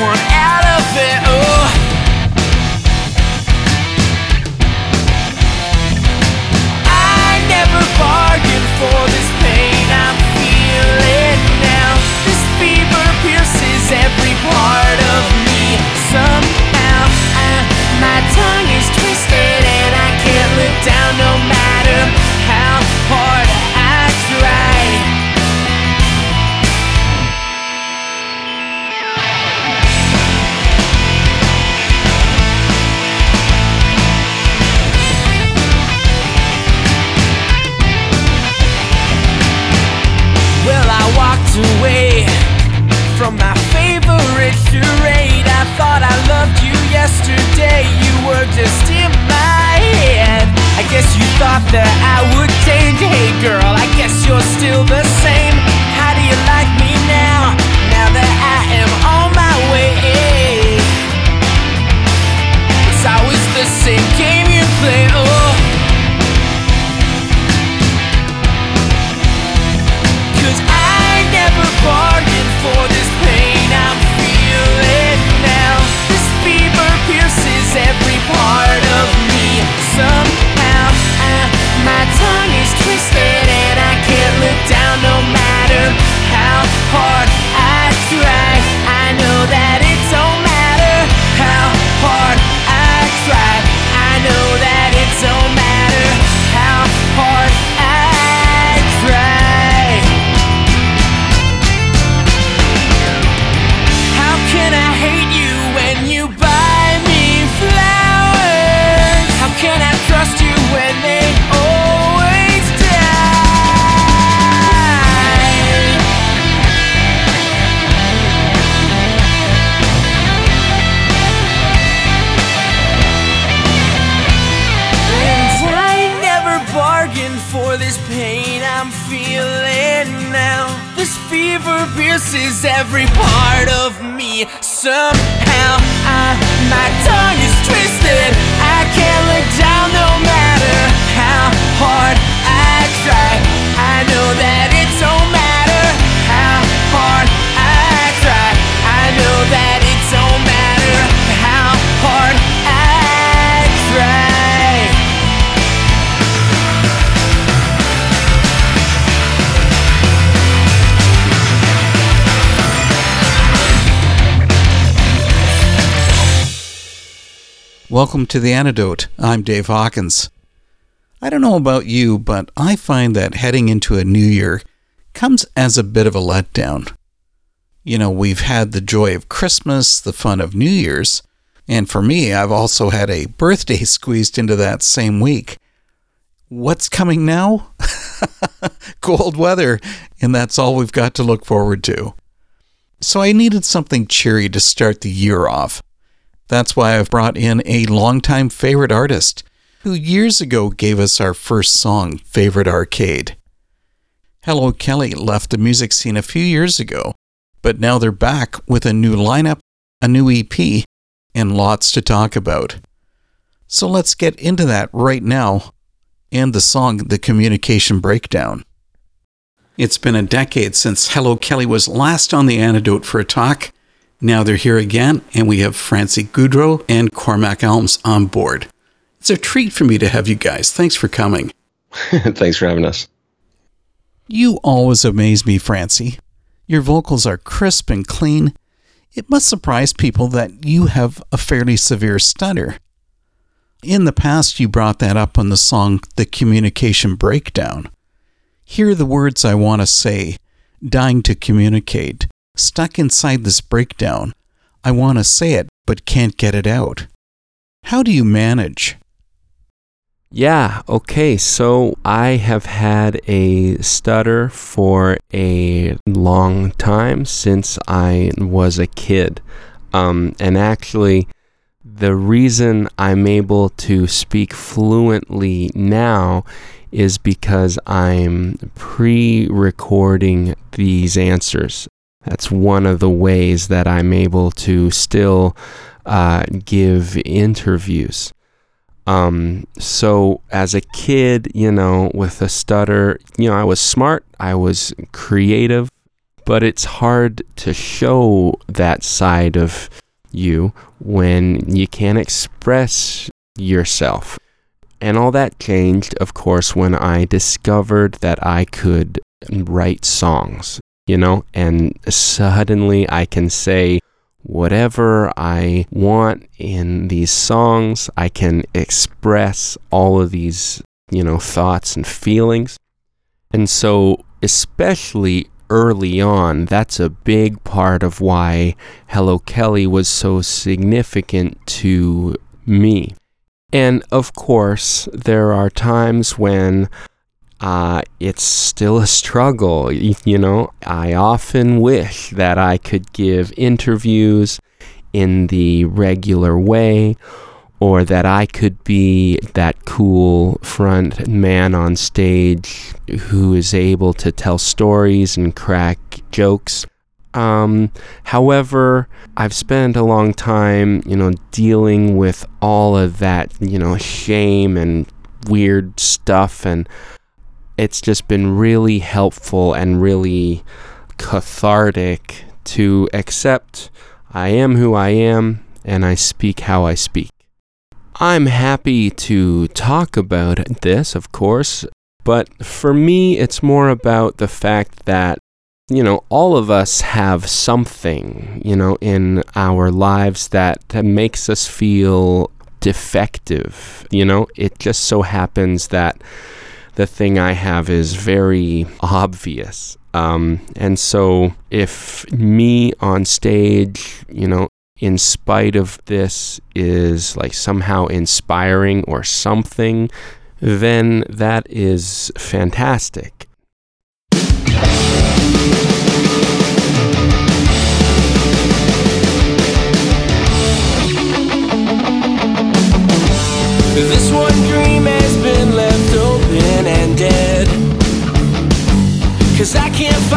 one. Loved you yesterday. You were just in my head. I guess you thought that I would change. Hey, girl, I guess you're still the same. Welcome to The Antidote. I'm Dave Hawkins. I don't know about you, but I find that heading into a new year comes as a bit of a letdown. You know, we've had the joy of Christmas, the fun of New Year's, and for me, I've also had a birthday squeezed into that same week. What's coming now? Cold weather, and that's all we've got to look forward to. So I needed something cheery to start the year off. That's why I've brought in a longtime favorite artist who years ago gave us our first song, Favorite Arcade. Hello Kelly left the music scene a few years ago, but now they're back with a new lineup, a new EP, and lots to talk about. So let's get into that right now and the song The Communication Breakdown. It's been a decade since Hello Kelly was last on the antidote for a talk. Now they're here again, and we have Francy Goudreault and Cormac Elmes on board. It's a treat for me to have you guys. Thanks for coming. Thanks for having us. You always amaze me, Francy. Your vocals are crisp and clean. It must surprise people that you have a fairly severe stutter. In the past, you brought that up on the song The Communication Breakdown. Hear the words I want to say, dying to communicate, stuck inside this breakdown. I want to say it, but can't get it out. How do you manage? Yeah, okay. So I have had a stutter for a long time since I was a kid. Um, and actually, the reason I'm able to speak fluently now is because I'm pre recording these answers. That's one of the ways that I'm able to still uh, give interviews. Um, so as a kid, you know, with a stutter, you know, I was smart, I was creative, but it's hard to show that side of you when you can't express yourself. And all that changed, of course, when I discovered that I could write songs, you know, and suddenly I can say whatever I want in these songs. I can express all of these, you know, thoughts and feelings. And so, especially early on, that's a big part of why Hello Kelly was so significant to me. And of course, there are times when uh, it's still a struggle. You know, I often wish that I could give interviews in the regular way or that I could be that cool front man on stage who is able to tell stories and crack jokes. Um, however, I've spent a long time, you know, dealing with all of that, you know, shame and weird stuff and it's just been really helpful and really cathartic to accept I am who I am and I speak how I speak. I'm happy to talk about this, of course, but for me, it's more about the fact that, you know, all of us have something, you know, in our lives that, that makes us feel defective. You know, it just so happens that the thing I have is very obvious. Um, and so if me on stage, you know, in spite of this is like somehow inspiring or something, then that is fantastic. This one dream has Cause I can't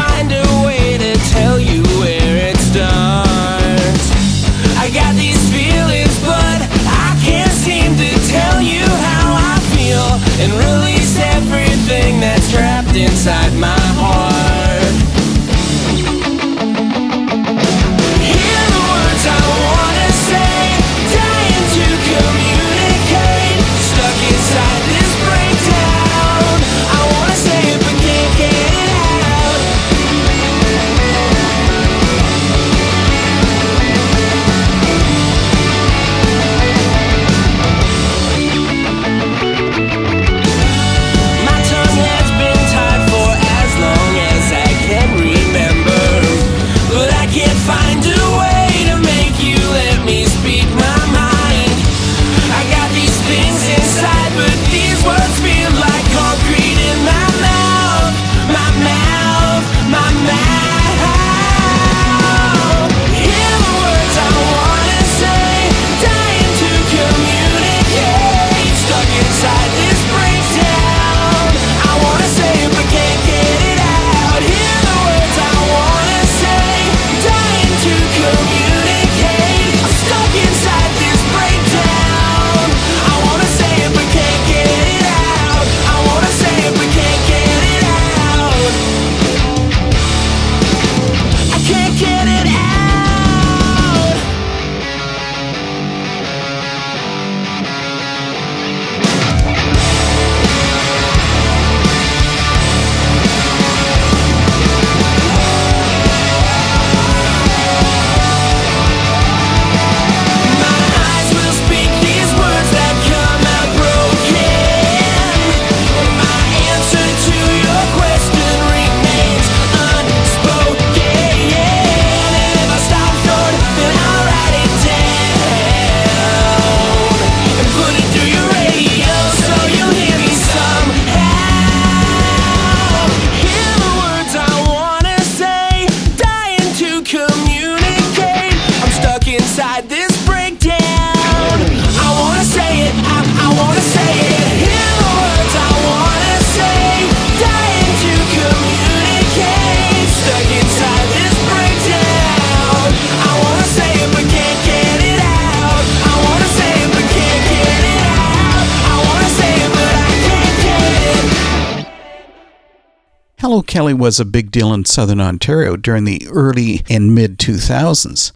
Kelly was a big deal in Southern Ontario during the early and mid 2000s.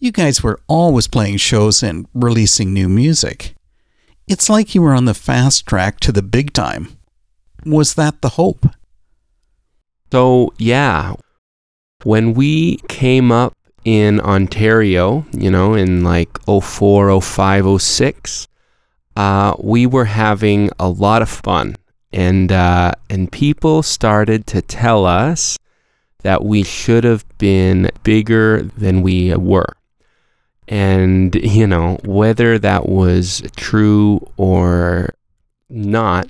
You guys were always playing shows and releasing new music. It's like you were on the fast track to the big time. Was that the hope? So, yeah, when we came up in Ontario, you know, in like 04, 05, 06, uh, we were having a lot of fun. And, uh, and people started to tell us that we should have been bigger than we were. And, you know, whether that was true or not,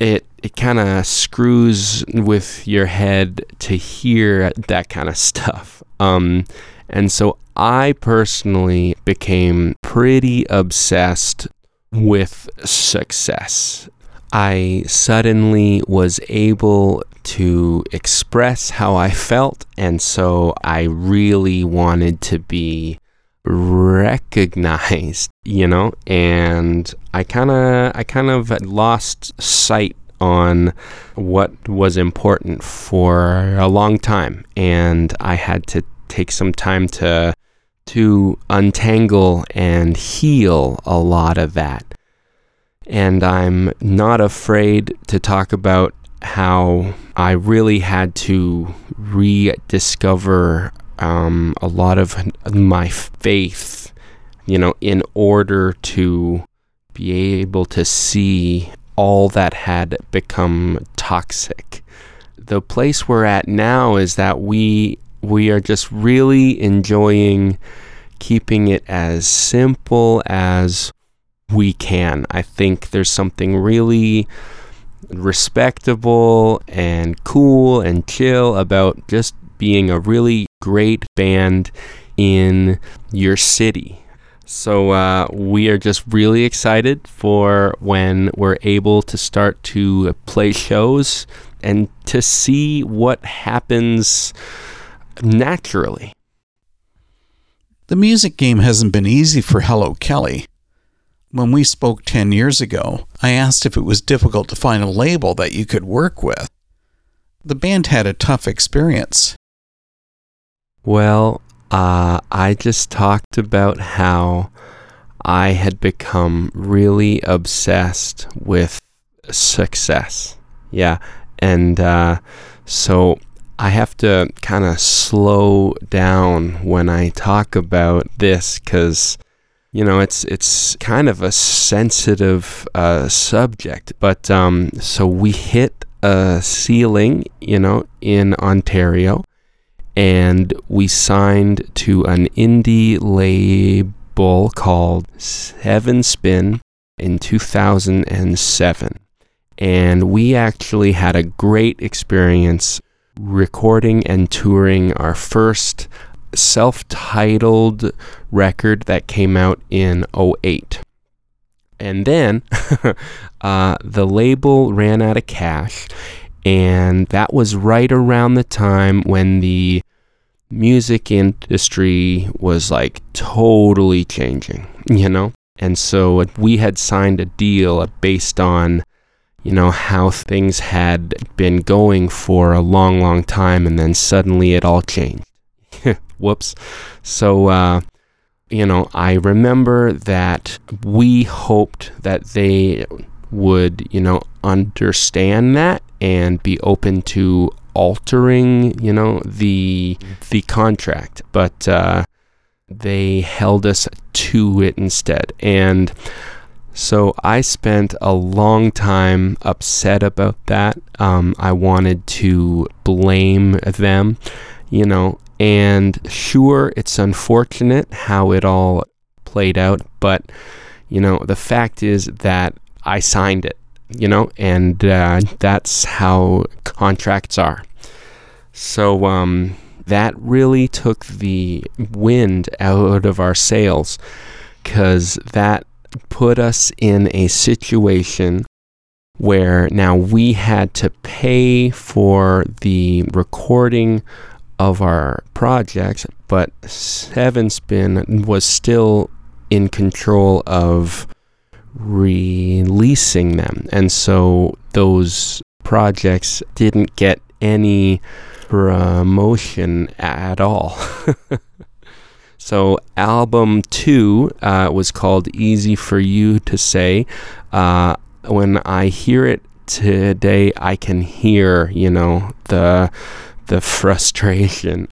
it it kind of screws with your head to hear that kind of stuff. Um, and so I personally became pretty obsessed with success. I suddenly was able to express how I felt, and so I really wanted to be recognized, you know, and I kind of I kind of lost sight on what was important for a long time and I had to take some time to to untangle and heal a lot of that. And I'm not afraid to talk about how I really had to rediscover um, a lot of my faith, you know, in order to be able to see all that had become toxic. The place we're at now is that we we are just really enjoying keeping it as simple as we can. I think there's something really respectable and cool and chill about just being a really great band in your city. So uh, we are just really excited for when we're able to start to play shows and to see what happens naturally. The music game hasn't been easy for Hello Kelly. When we spoke 10 years ago, I asked if it was difficult to find a label that you could work with. The band had a tough experience. Well, uh, I just talked about how I had become really obsessed with success. Yeah. And uh, so I have to kind of slow down when I talk about this because you know it's it's kind of a sensitive uh, subject. But um, so we hit a ceiling, you know, in Ontario, and we signed to an indie label called Seven Spin in 2007. And we actually had a great experience recording and touring our first self titled record that came out in 08. And then uh, the label ran out of cash, and that was right around the time when the music industry was like totally changing, you know? And so we had signed a deal based on, you know, how things had been going for a long, long time, and then suddenly it all changed. Whoops. So, uh, you know, I remember that we hoped that they would, you know, understand that and be open to altering, you know, the the contract, but uh, they held us to it instead. And so I spent a long time upset about that. Um, I wanted to blame them, you know, and sure, it's unfortunate how it all played out, but you know, the fact is that I signed it, you know, and uh, that's how contracts are. So um, that really took the wind out of our sails because that put us in a situation where now we had to pay for the recording of our projects, but Seven Spin was still in control of releasing them. And so those projects didn't get any promotion at all. so, album two uh, was called Easy for You to Say. Uh, when I hear it today, I can hear, you know, the the frustration.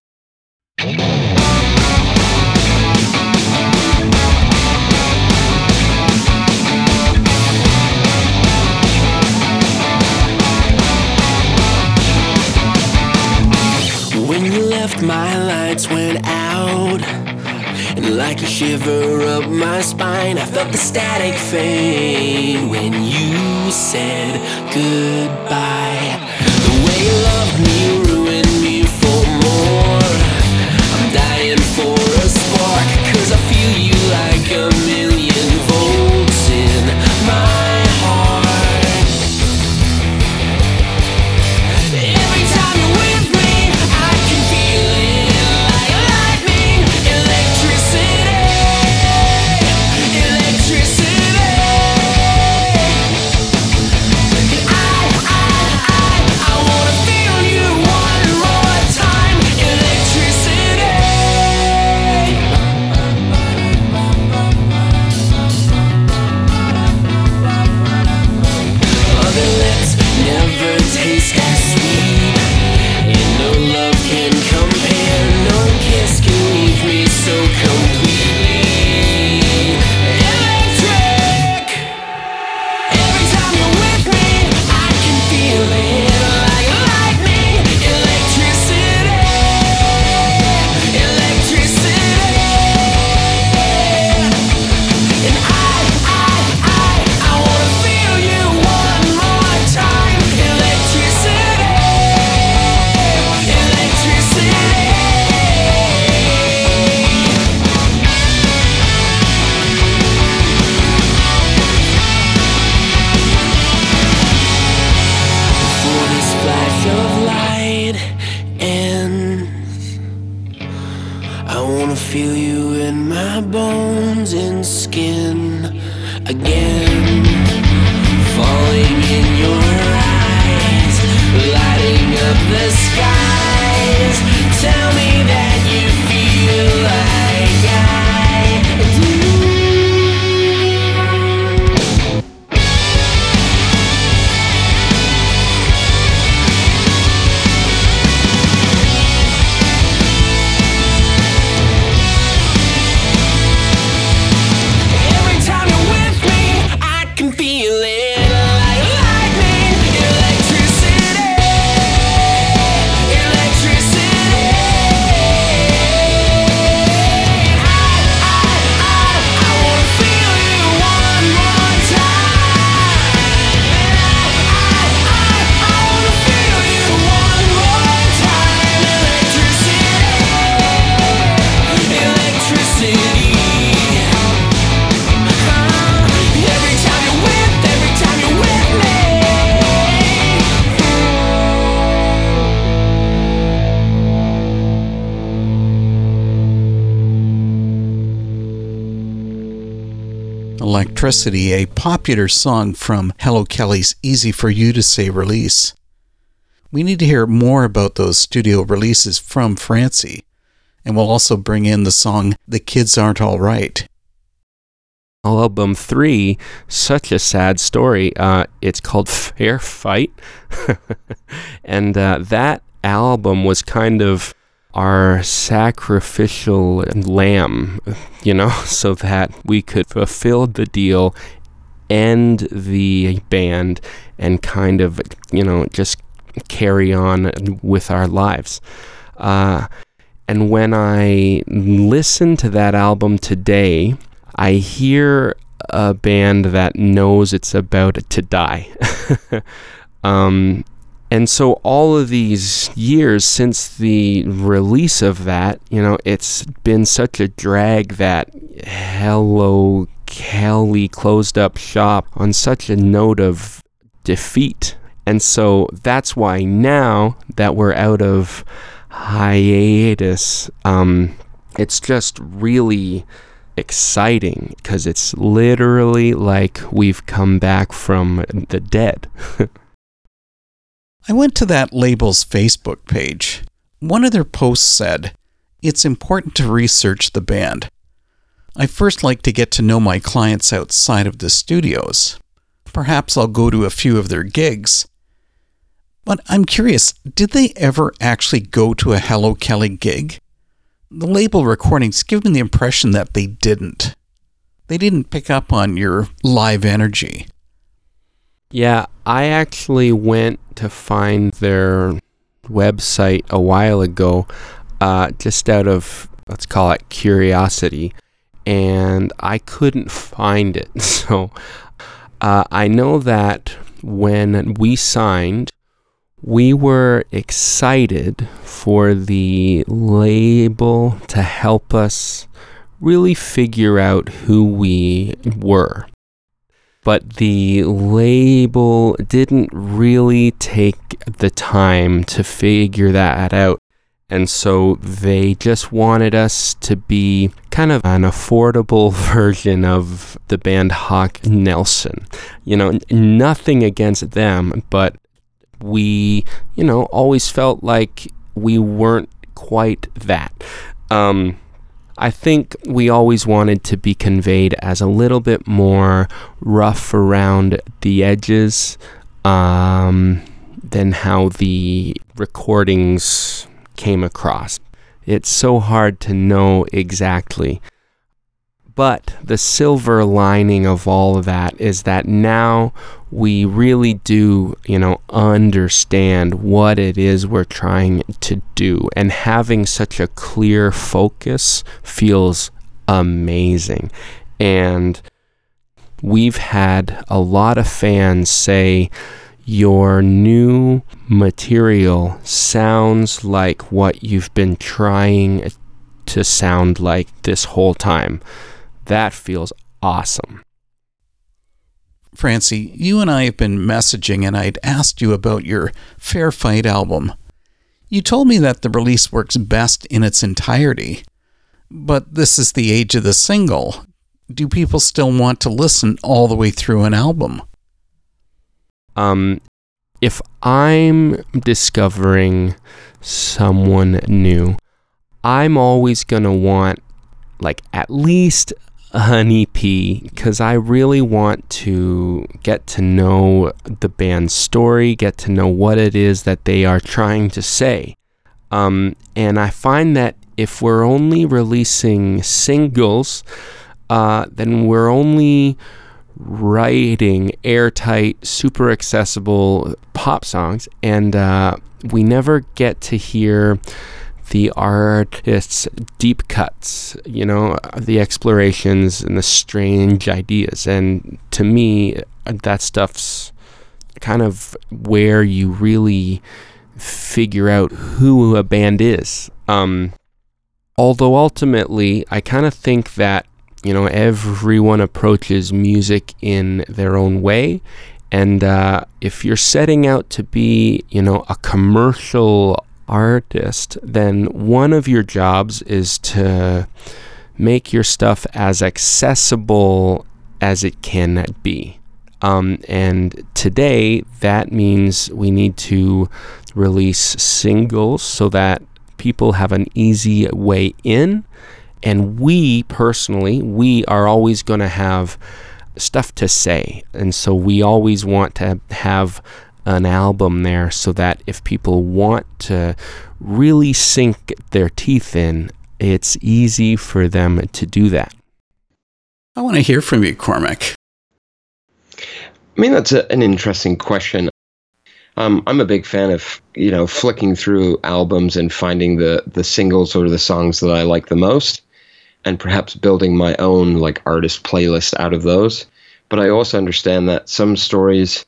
When you left, my lights went out. And like a shiver up my spine, I felt the static fade when you said goodbye. The way you loved me a Electricity, a popular song from Hello Kelly's Easy for You to Say release. We need to hear more about those studio releases from Francy, and we'll also bring in the song The Kids Aren't All Right. album three, such a sad story. Uh, it's called Fair Fight, and uh, that album was kind of our sacrificial lamb, you know, so that we could fulfill the deal, end the band, and kind of, you know, just carry on with our lives. Uh, and when I listen to that album today, I hear a band that knows it's about to die. um, and so all of these years since the release of that, you know, it's been such a drag that Hello Kelly closed up shop on such a note of defeat. And so that's why now that we're out of hiatus, um, it's just really exciting because it's literally like we've come back from the dead. I went to that label's Facebook page. One of their posts said, It's important to research the band. I first like to get to know my clients outside of the studios. Perhaps I'll go to a few of their gigs. But I'm curious, did they ever actually go to a Hello Kelly gig? The label recordings give me the impression that they didn't. They didn't pick up on your live energy. Yeah, I actually went to find their website a while ago, uh, just out of, let's call it curiosity, and I couldn't find it. So uh, I know that when we signed, we were excited for the label to help us really figure out who we were. But the label didn't really take the time to figure that out. And so they just wanted us to be kind of an affordable version of the band Hawk Nelson. You know, nothing against them, but we, you know, always felt like we weren't quite that. Um, I think we always wanted to be conveyed as a little bit more rough around the edges um, than how the recordings came across. It's so hard to know exactly. But the silver lining of all of that is that now we really do, you know, understand what it is we're trying to do. And having such a clear focus feels amazing. And we've had a lot of fans say, your new material sounds like what you've been trying to sound like this whole time. That feels awesome. Francy, you and I have been messaging, and I'd asked you about your Fair Fight album. You told me that the release works best in its entirety, but this is the age of the single. Do people still want to listen all the way through an album? Um, if I'm discovering someone new, I'm always going to want like at least EP because I really want to get to know the band's story, get to know what it is that they are trying to say. Um, and I find that if we're only releasing singles, uh, then we're only writing airtight, super accessible pop songs, and uh, we never get to hear the artist's deep cuts, you know, the explorations and the strange ideas. And to me, that stuff's kind of where you really figure out who a band is. Um, although ultimately, I kind of think that, you know, everyone approaches music in their own way. And uh, if you're setting out to be, you know, a commercial artist, then one of your jobs is to make your stuff as accessible as it can be. Um, and today, that means we need to release singles so that people have an easy way in. And we personally, we are always going to have stuff to say. And so we always want to have an album there so that if people want to really sink their teeth in, it's easy for them to do that. I want to hear from you, Cormac. I mean, that's a, an interesting question. Um, I'm a big fan of you know flicking through albums and finding the the singles or the songs that I like the most, and perhaps building my own like artist playlist out of those. But I also understand that some stories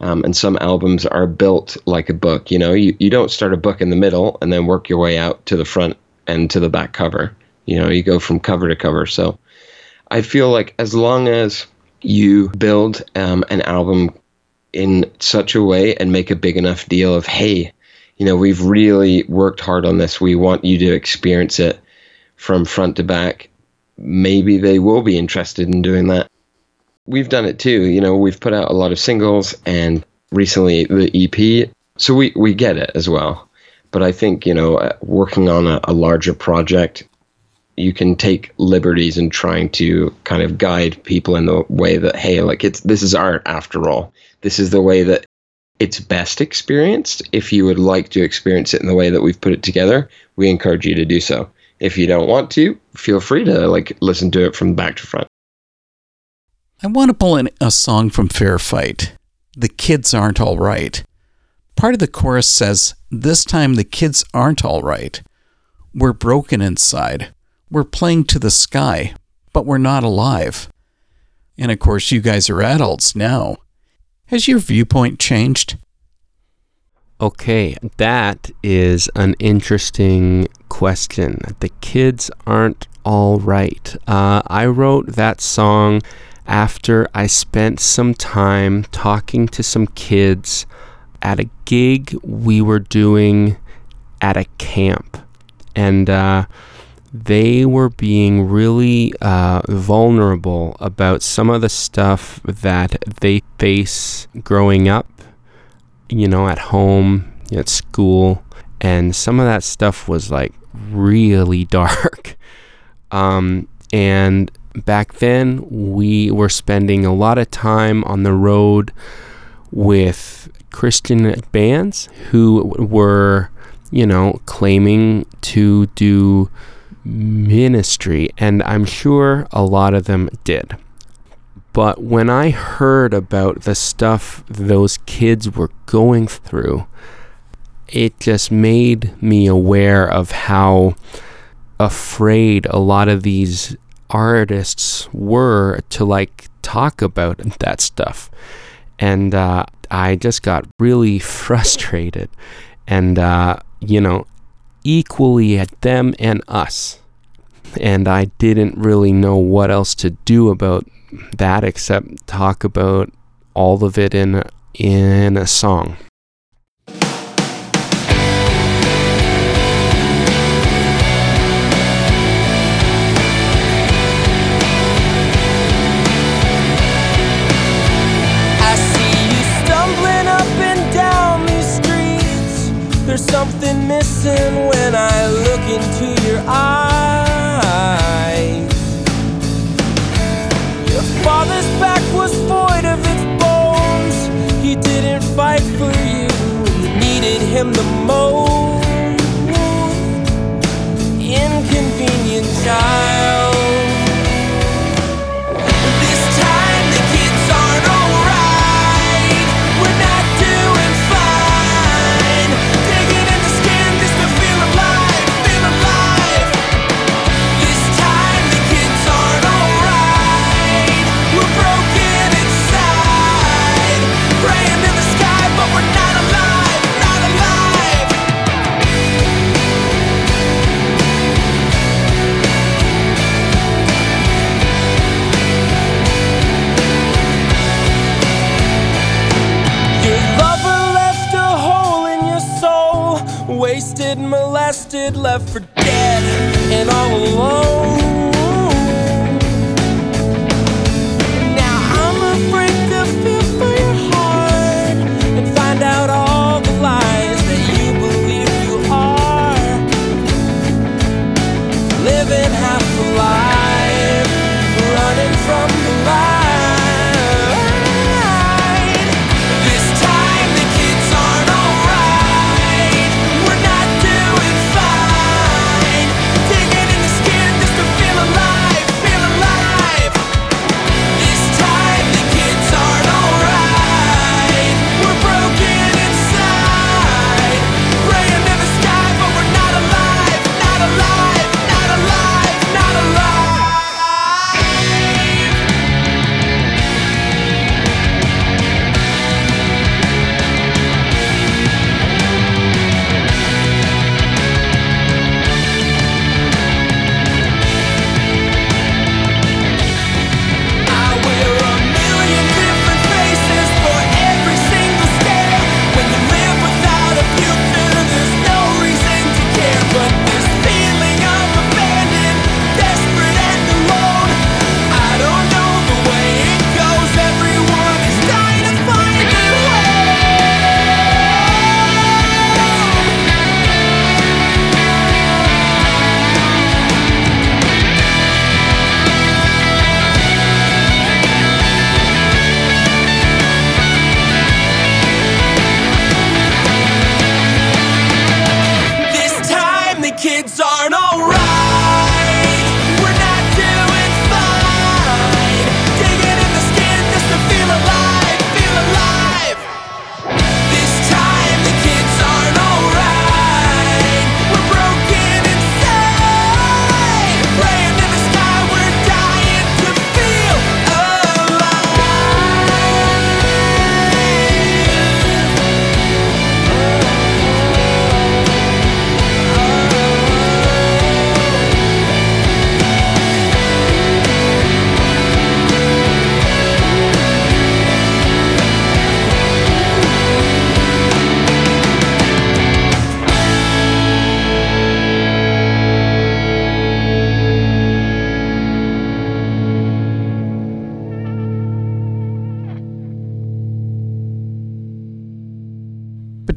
um, and some albums are built like a book. You know, you, you don't start a book in the middle and then work your way out to the front and to the back cover. You know, you go from cover to cover. So I feel like as long as you build um, an album in such a way and make a big enough deal of, hey, you know, we've really worked hard on this. We want you to experience it from front to back. Maybe they will be interested in doing that. We've done it too. You know, we've put out a lot of singles and recently the EP So we we get it as well. But I think you know, uh, working on a, a larger project, you can take liberties in trying to kind of guide people in the way that hey, like it's this is art after all. This is the way that it's best experienced. If you would like to experience it in the way that we've put it together, we encourage you to do so. If you don't want to, feel free to like listen to it from back to front. I want to pull in a song from Fair Fight. The kids aren't all right. Part of the chorus says, This time the kids aren't all right. We're broken inside. We're playing to the sky, but we're not alive. And of course, you guys are adults now. Has your viewpoint changed? Okay, that is an interesting question. The kids aren't all right. Uh, I wrote that song after I spent some time talking to some kids at a gig we were doing at a camp. And uh, they were being really uh, vulnerable about some of the stuff that they face growing up, you know, at home, at school. And some of that stuff was like really dark. Um, and back then, we were spending a lot of time on the road with Christian bands who were, you know, claiming to do ministry, and I'm sure a lot of them did. But when I heard about the stuff those kids were going through, it just made me aware of how afraid a lot of these artists were to like talk about that stuff. And uh, I just got really frustrated and, uh, you know, equally at them and us. And I didn't really know what else to do about that except talk about all of it in in a song.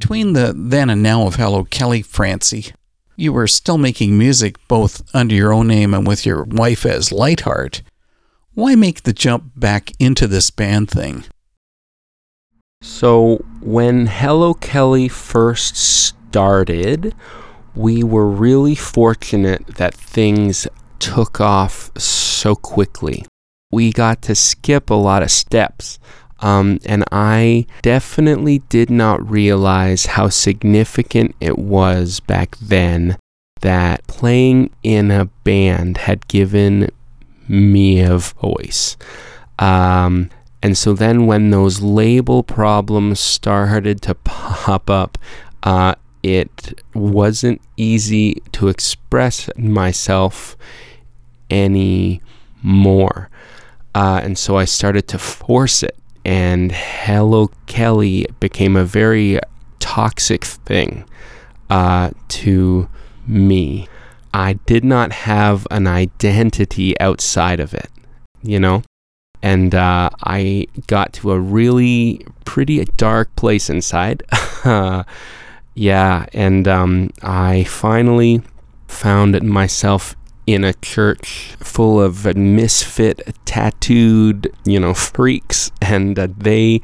Between the then and now of Hello Kelly, Francy, you were still making music both under your own name and with your wife as Lightheart. Why make the jump back into this band thing? So, when Hello Kelly first started, we were really fortunate that things took off so quickly. We got to skip a lot of steps. Um, and I definitely did not realize how significant it was back then that playing in a band had given me a voice. Um, and so then when those label problems started to pop up, uh, it wasn't easy to express myself anymore. Uh, and so I started to force it and Hello Kelly became a very toxic thing uh, to me. I did not have an identity outside of it, you know? And uh, I got to a really pretty dark place inside. yeah, and um, I finally found myself in a church full of misfit, tattooed, you know, freaks, and uh, they,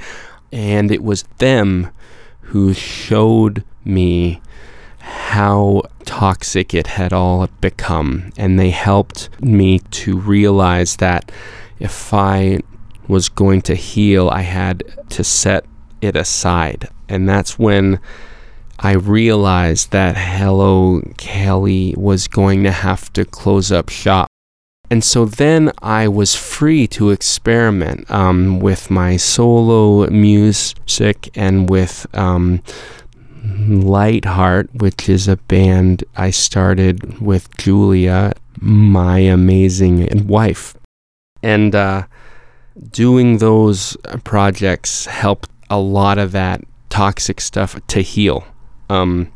and it was them who showed me how toxic it had all become, and they helped me to realize that if I was going to heal, I had to set it aside, and that's when I realized that Hello Kelly was going to have to close up shop. And so then I was free to experiment um, with my solo music and with um, Lightheart, which is a band I started with Julia, my amazing wife. And uh, doing those projects helped a lot of that toxic stuff to heal. Um,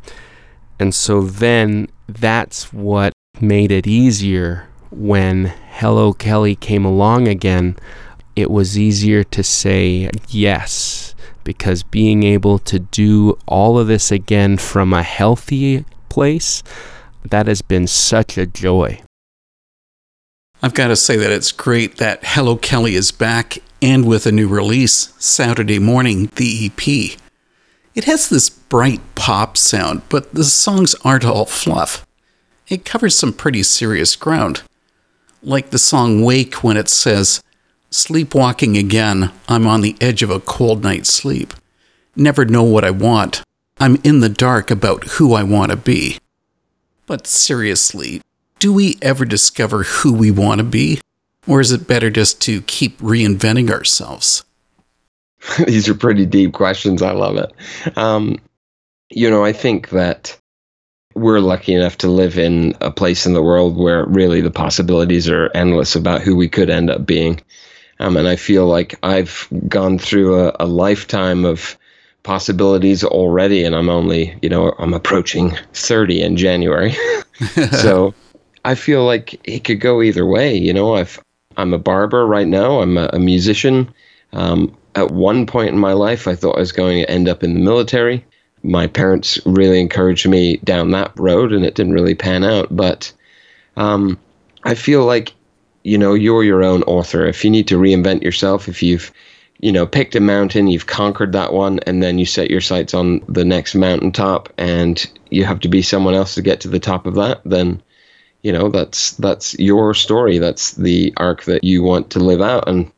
and so then that's what made it easier when Hello Kelly came along again. It was easier to say yes because being able to do all of this again from a healthy place, that has been such a joy. I've got to say that it's great that Hello Kelly is back and with a new release, Saturday Morning, the EP. It has this bright pop sound, but the songs aren't all fluff. It covers some pretty serious ground. Like the song Wake when it says, Sleepwalking again, I'm on the edge of a cold night's sleep. Never know what I want. I'm in the dark about who I want to be. But seriously, do we ever discover who we want to be? Or is it better just to keep reinventing ourselves? These are pretty deep questions. I love it. Um, you know, I think that we're lucky enough to live in a place in the world where really the possibilities are endless about who we could end up being. Um, and I feel like I've gone through a, a lifetime of possibilities already, and I'm only, you know, I'm approaching 30 in January. so I feel like it could go either way. You know, I've, I'm a barber right now, I'm a, a musician. Um, at one point in my life, I thought I was going to end up in the military. My parents really encouraged me down that road, and it didn't really pan out. But um, I feel like, you know, you're your own author. If you need to reinvent yourself, if you've, you know, picked a mountain, you've conquered that one, and then you set your sights on the next mountaintop, and you have to be someone else to get to the top of that, then you know that's that's your story that's the arc that you want to live out and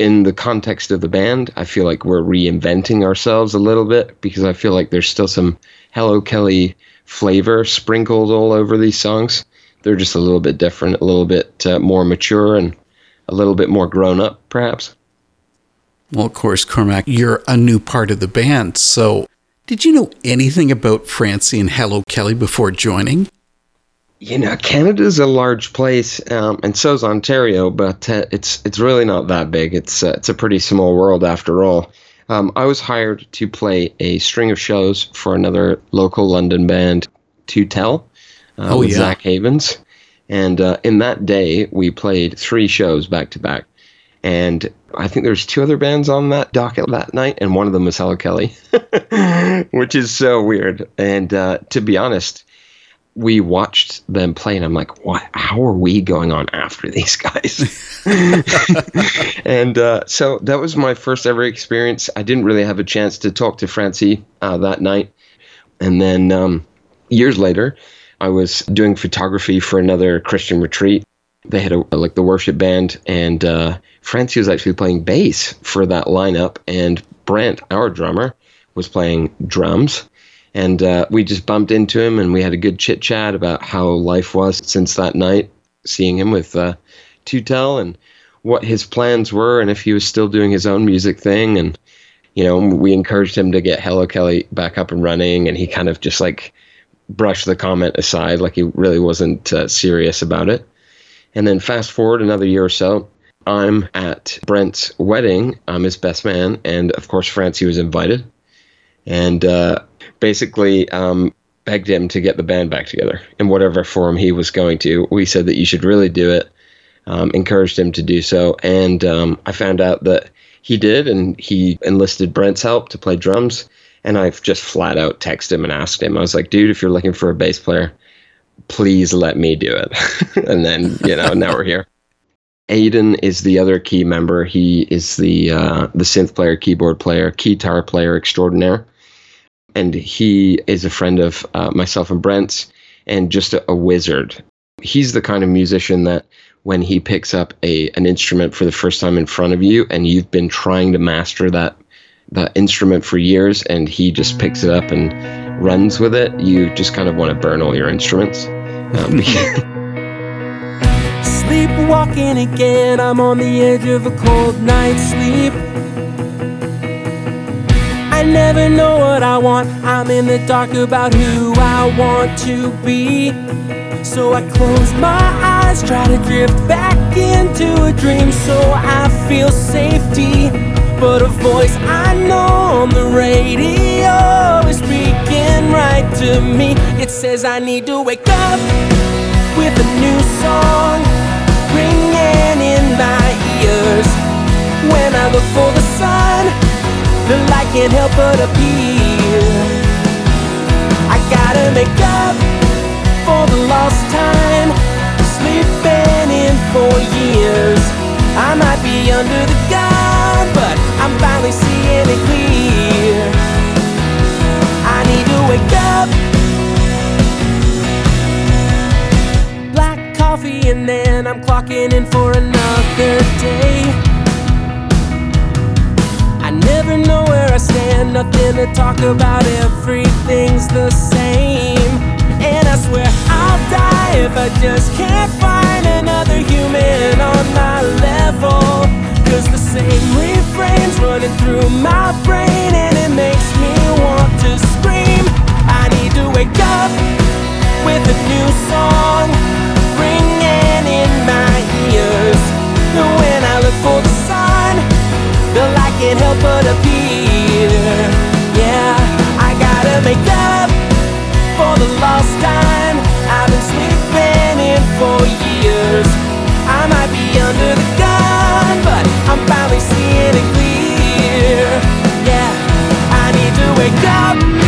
in the context of the band, I feel like we're reinventing ourselves a little bit because I feel like there's still some Hello Kelly flavor sprinkled all over these songs. They're just a little bit different, a little bit uh, more mature, and a little bit more grown up, perhaps. Well, of course, Cormac, you're a new part of the band. So, did you know anything about Francy and Hello Kelly before joining? You know, Canada's a large place, um, and so is Ontario, but uh, it's it's really not that big. It's uh, it's a pretty small world after all. Um, I was hired to play a string of shows for another local London band, To Tell, uh, Oh, with yeah. Zach Havens, and uh, in that day we played three shows back to back, And I think there's two other bands on that docket that night, and one of them was Hello Kelly, which is so weird. And uh, to be honest, we watched them play, and I'm like, what? How are we going on after these guys? and uh, so that was my first ever experience. I didn't really have a chance to talk to Francy uh, that night. And then um, years later, I was doing photography for another Christian retreat. They had a like the worship band, and uh, Francy was actually playing bass for that lineup, and Brent, our drummer, was playing drums. And uh, we just bumped into him, and we had a good chit chat about how life was since that night, seeing him with uh, To Tell and what his plans were, and if he was still doing his own music thing. And you know, we encouraged him to get Hello Kelly back up and running, and he kind of just like brushed the comment aside, like he really wasn't uh, serious about it. And then fast forward another year or so, I'm at Brent's wedding. I'm his best man, and of course, Francy was invited, and uh, basically um, begged him to get the band back together in whatever form he was going to. We said that you should really do it, um, encouraged him to do so, and um, I found out that he did, and he enlisted Brent's help to play drums. And I've just flat out texted him and asked him. I was like, dude, if you're looking for a bass player, please let me do it. and then, you know, now we're here. Aiden is the other key member. He is the uh, the synth player, keyboard player, guitar player extraordinaire, and he is a friend of uh, myself and Brent's, and just a, a wizard. He's the kind of musician that when he picks up a an instrument for the first time in front of you, and you've been trying to master that that instrument for years, and he just picks it up and runs with it, you just kind of want to burn all your instruments. Um, Sleepwalking again, I'm on the edge of a cold night's sleep. I never know what I want, I'm in the dark about who I want to be. So I close my eyes, try to drift back into a dream so I feel safety. But a voice I know on the radio is speaking right to me. It says I need to wake up with a new song ringing in my ears. When I look for the sun, the light can't help but appear. I gotta make up for the lost time, sleeping in for years. I might be under the gun, but I'm finally seeing it clear. I need to wake up. Black coffee, and then I'm clocking in for another day. Know where I stand, nothing to talk about, everything's the same. And I swear I'll die if I just can't find another human on my level. Cause the same refrain's running through my brain and it makes me want to scream. I need to wake up with a new song ringing in my ears. When I look for the sun, the light can't help but appear. Yeah, I gotta make up for the lost time. I've been sleeping in for years. I might be under the gun, but I'm finally seeing it clear. Yeah, I need to wake up.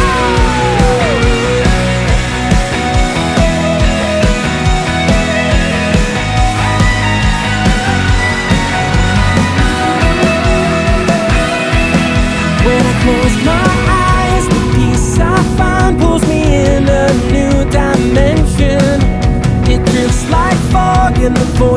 in the void.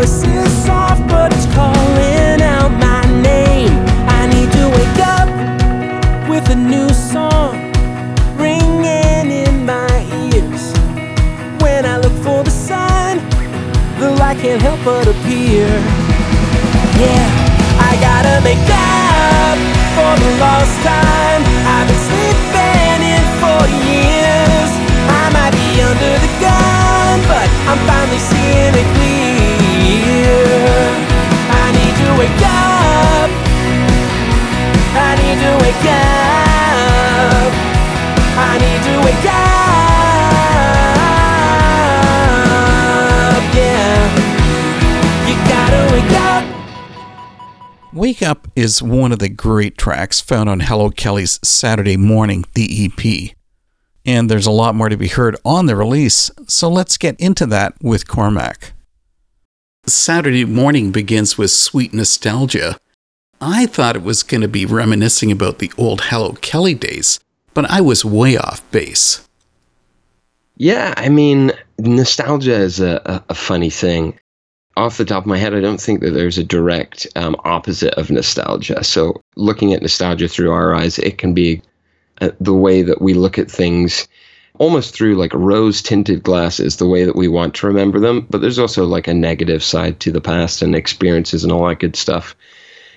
Is one of the great tracks found on Hello Kelly's Saturday Morning, the EP. And there's a lot more to be heard on the release, so let's get into that with Cormac. Saturday Morning begins with sweet nostalgia. I thought it was going to be reminiscing about the old Hello Kelly days, but I was way off base. Yeah, I mean, nostalgia is a, a, a funny thing. Off the top of my head, I don't think that there's a direct um, opposite of nostalgia. So, looking at nostalgia through our eyes, it can be uh, the way that we look at things almost through like rose tinted glasses, the way that we want to remember them. But there's also like a negative side to the past and experiences and all that good stuff.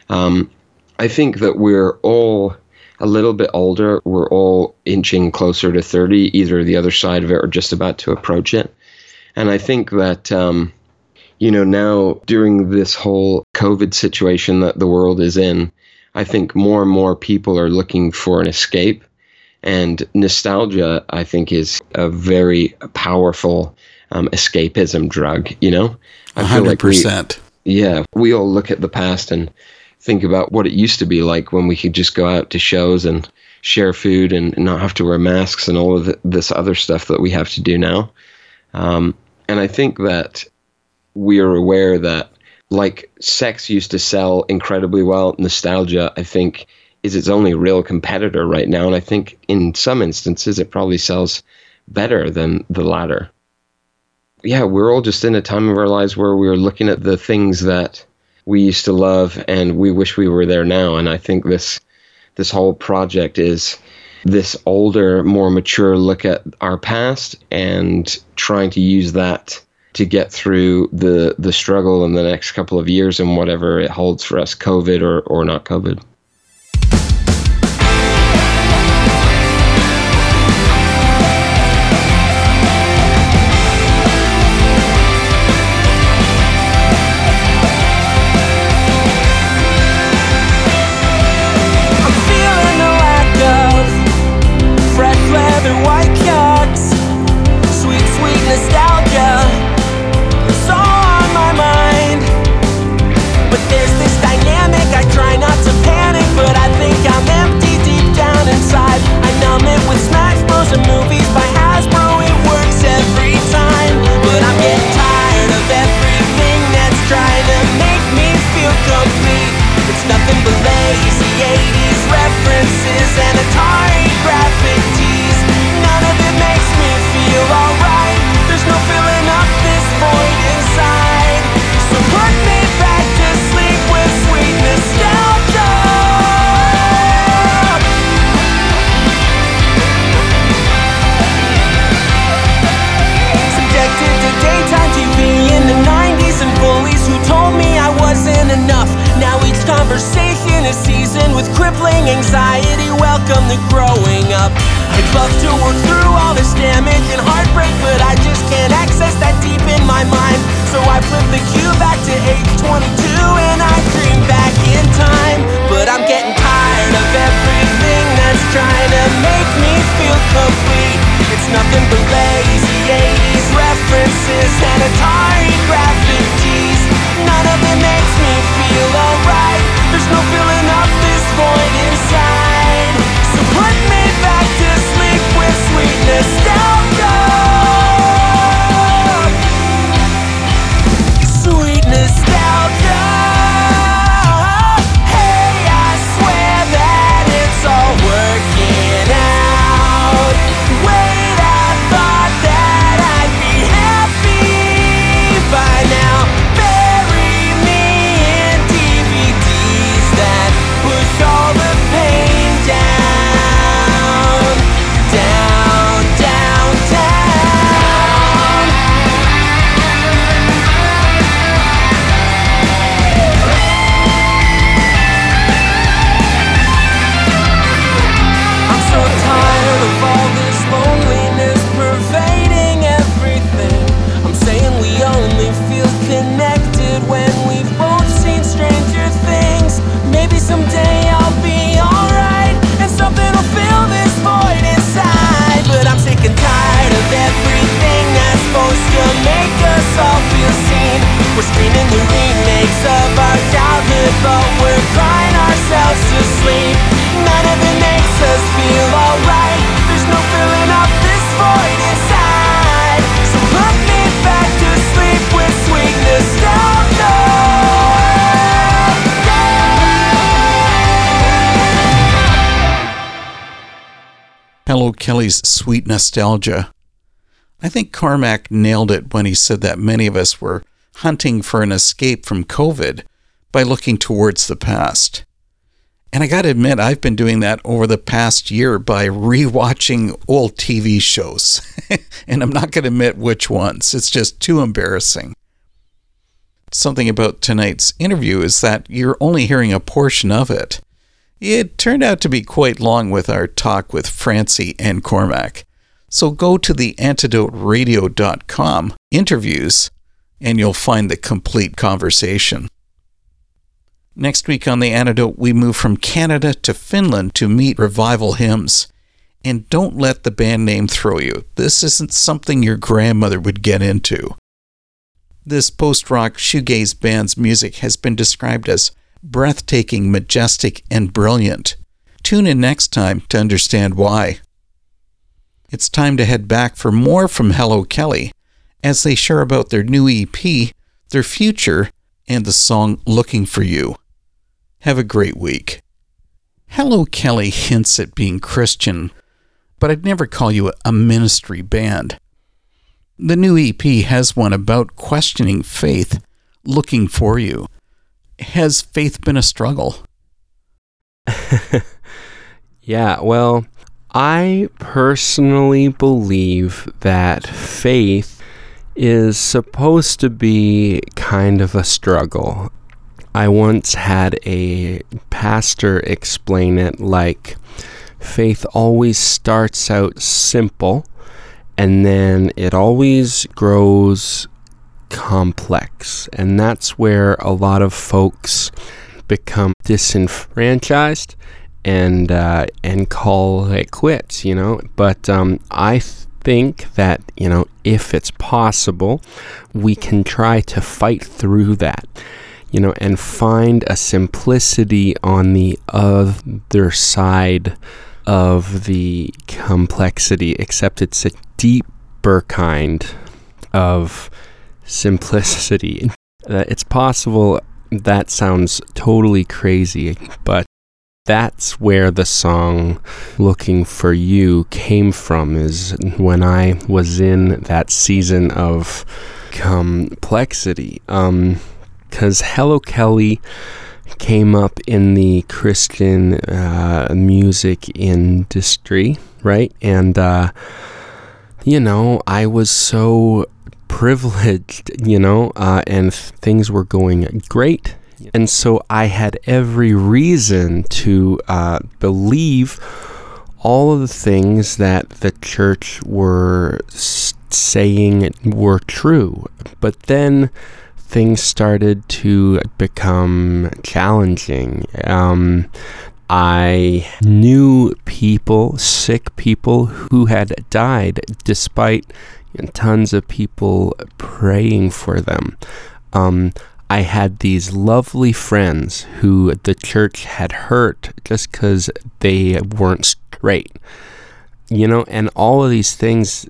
Um, I think that we're all a little bit older. We're all inching closer to 30, either the other side of it or just about to approach it. And I think that, um, you know, now during this whole COVID situation that the world is in, I think more and more people are looking for an escape. And nostalgia, I think, is a very powerful um, escapism drug, you know? I 100%. we, yeah, we all look at the past and think about what it used to be like when we could just go out to shows and share food and not have to wear masks and all of the, this other stuff that we have to do now. Um, and I think that we are aware that like sex used to sell incredibly well, nostalgia, I think, is its only real competitor right now. And I think in some instances it probably sells better than the latter. Yeah, we're all just in a time of our lives where we're looking at the things that we used to love and we wish we were there now. And I think this this whole project is this older, more mature look at our past and trying to use that to get through the the struggle in the next couple of years and whatever it holds for us, COVID or, or not COVID. Kelly's Sweet Nostalgia. I think Cormac nailed it when he said that many of us were hunting for an escape from COVID by looking towards the past. And I got to admit, I've been doing that over the past year by rewatching old TV shows. and I'm not going to admit which ones, it's just too embarrassing. Something about tonight's interview is that you're only hearing a portion of it. It turned out to be quite long with our talk with Francy and Cormac. So go to the antidoteradio.com interviews and you'll find the complete conversation. Next week on The Antidote, we move from Canada to Finland to meet revival hymns. And don't let the band name throw you. This isn't something your grandmother would get into. This post rock shoegaze band's music has been described as breathtaking, majestic, and brilliant. Tune in next time to understand why. It's time to head back for more from Hello Kelly as they share about their new EP, their future, and the song Looking for You. Have a great week. Hello Kelly hints at being Christian, but I'd never call you a ministry band. The new EP has one about questioning faith, looking for you. Has faith been a struggle? yeah, well, I personally believe that faith is supposed to be kind of a struggle. I once had a pastor explain it like faith always starts out simple and then it always grows complex. And that's where a lot of folks become disenfranchised and uh, and call it quits, you know. But um, I think that you know if it's possible, we can try to fight through that, you know, and find a simplicity on the other side of the complexity. Except it's a deeper kind of simplicity. Uh, it's possible that sounds totally crazy, but that's where the song Looking for You came from, is when I was in that season of complexity. Because um, Hello Kelly came up in the Christian uh, music industry, right? And, uh, you know, I was so privileged, you know, uh, and things were going great and so I had every reason to uh, believe all of the things that the church were saying were true. But then things started to become challenging. Um, I knew people, sick people, who had died despite tons of people praying for them. Um, I had these lovely friends who the church had hurt just because they weren't straight. You know, and all of these things,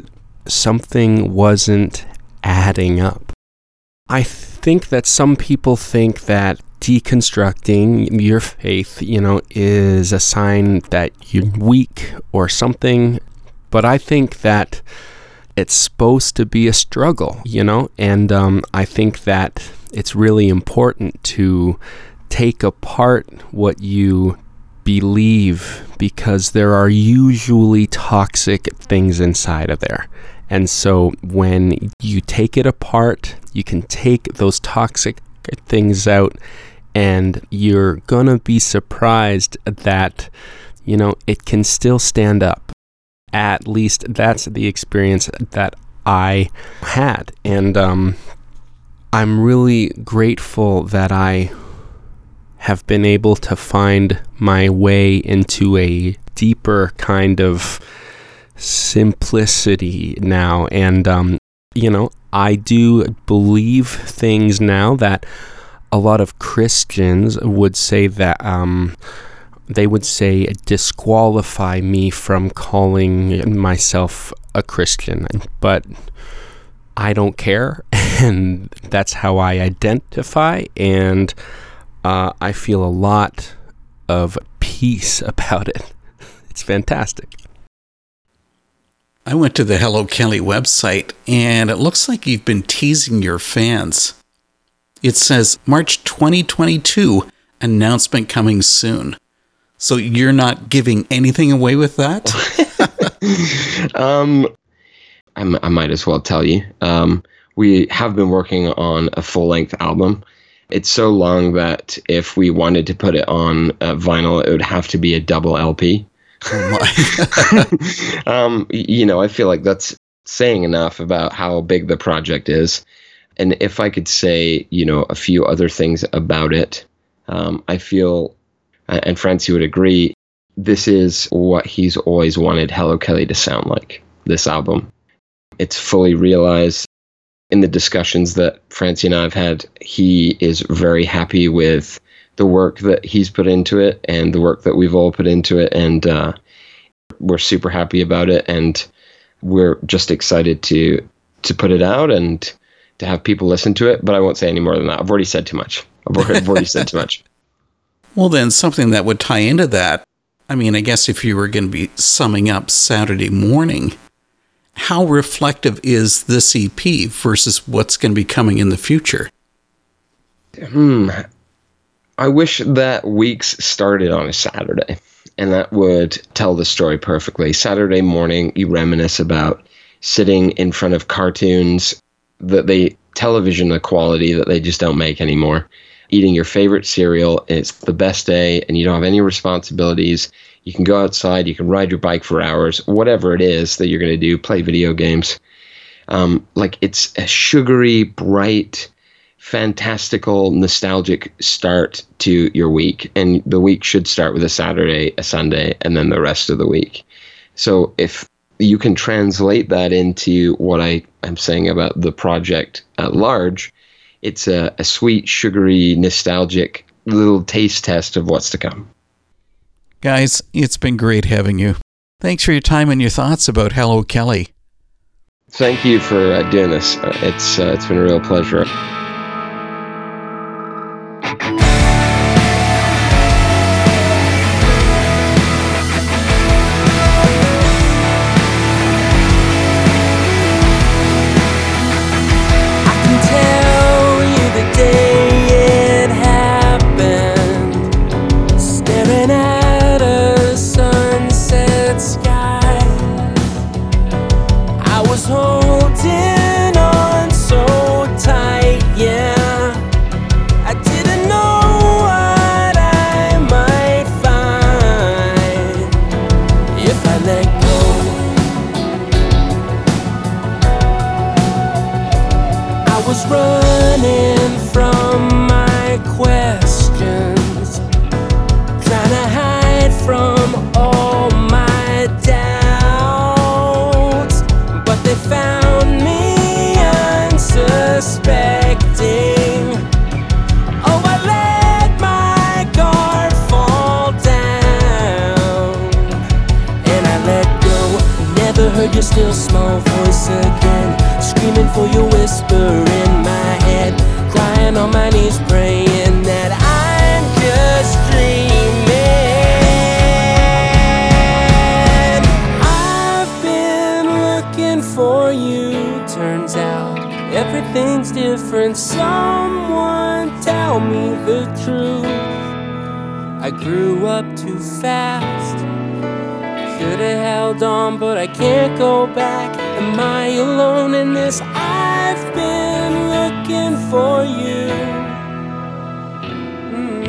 something wasn't adding up. I think that some people think that deconstructing your faith, you know, is a sign that you're weak or something. But I think that it's supposed to be a struggle, you know, and um, I think that it's really important to take apart what you believe because there are usually toxic things inside of there. And so when you take it apart, you can take those toxic things out and you're to be surprised that you know it can still stand up. At least that's the experience that I had. And um I'm really grateful that I have been able to find my way into a deeper kind of simplicity now. And, um, you know, I do believe things now that a lot of Christians would say that um, they would say disqualify me from calling myself a Christian. But I don't care, and that's how I identify, and uh, I feel a lot of peace about it. It's fantastic. I went to the Hello Kelly website and it looks like you've been teasing your fans. It says March 2022 announcement coming soon. So you're not giving anything away with that? um, I, I might as well tell you. Um, we have been working on a full length album. It's so long that if we wanted to put it on uh, vinyl, it would have to be a double LP. Oh my. um, you know, I feel like that's saying enough about how big the project is. And if I could say, you know, a few other things about it, um, I feel, and Francy would agree, this is what he's always wanted Hello Kelly to sound like. This album, it's fully realized. In the discussions that Francy and I have had, he is very happy with the work that he's put into it and the work that we've all put into it, and uh, we're super happy about it. And we're just excited to to put it out and to have people listen to it. But I won't say any more than that. I've already said too much. I've already, I've already said too much. Well, then, something that would tie into that. I mean, I guess if you were going to be summing up Saturday morning, how reflective is this EP versus what's going to be coming in the future? Hmm. I wish that weeks started on a Saturday, and that would tell the story perfectly. Saturday morning, you reminisce about sitting in front of cartoons that they television the quality that they just don't make anymore. Eating your favorite cereal, and it's the best day, and you don't have any responsibilities. You can go outside, you can ride your bike for hours, whatever it is that you're going to do, play video games. Um, like it's a sugary, bright, fantastical, nostalgic start to your week. And the week should start with a Saturday, a Sunday, and then the rest of the week. So if you can translate that into what I am saying about the project at large, it's a, a sweet, sugary, nostalgic little taste test of what's to come. Guys, it's been great having you. Thanks for your time and your thoughts about Hello Kelly. Thank you for uh, doing this. Uh, it's uh, it's been a real pleasure. Tell me the truth. I grew up too fast. Could have held on, but I can't go back. Am I alone in this? I've been looking for you. Mm.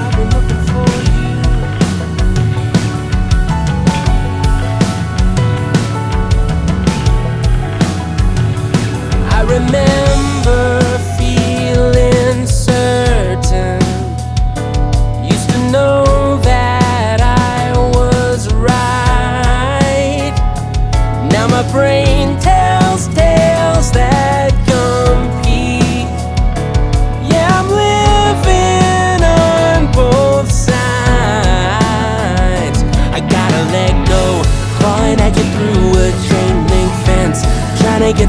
I've been looking for you. I remember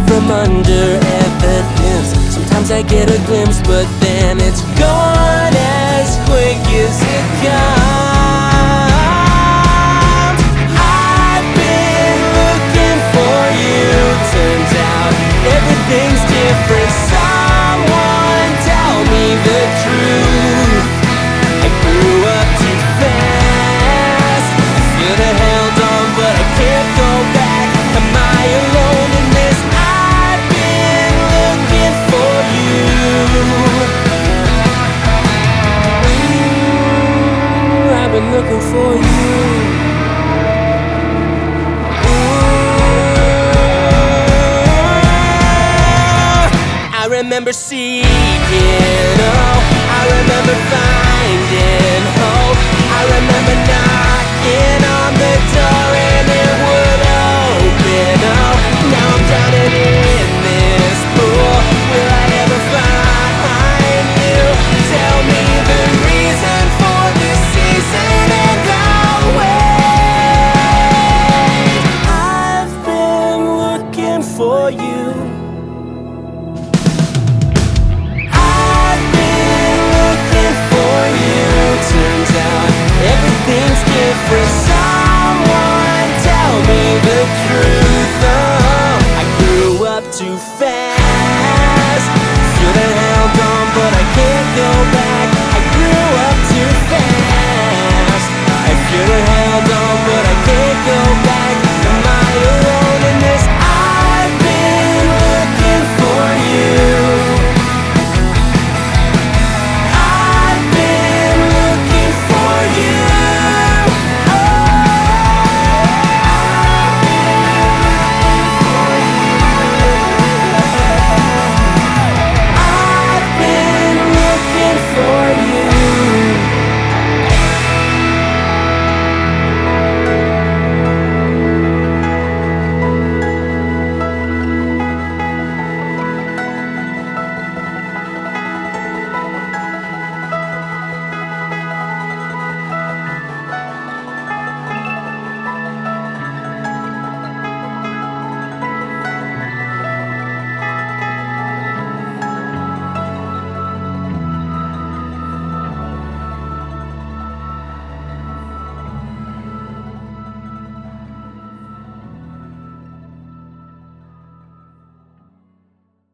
from under evidence. Sometimes I get a glimpse but looking for you. Ooh, I remember seeking, oh, I remember finding hope, I remember not.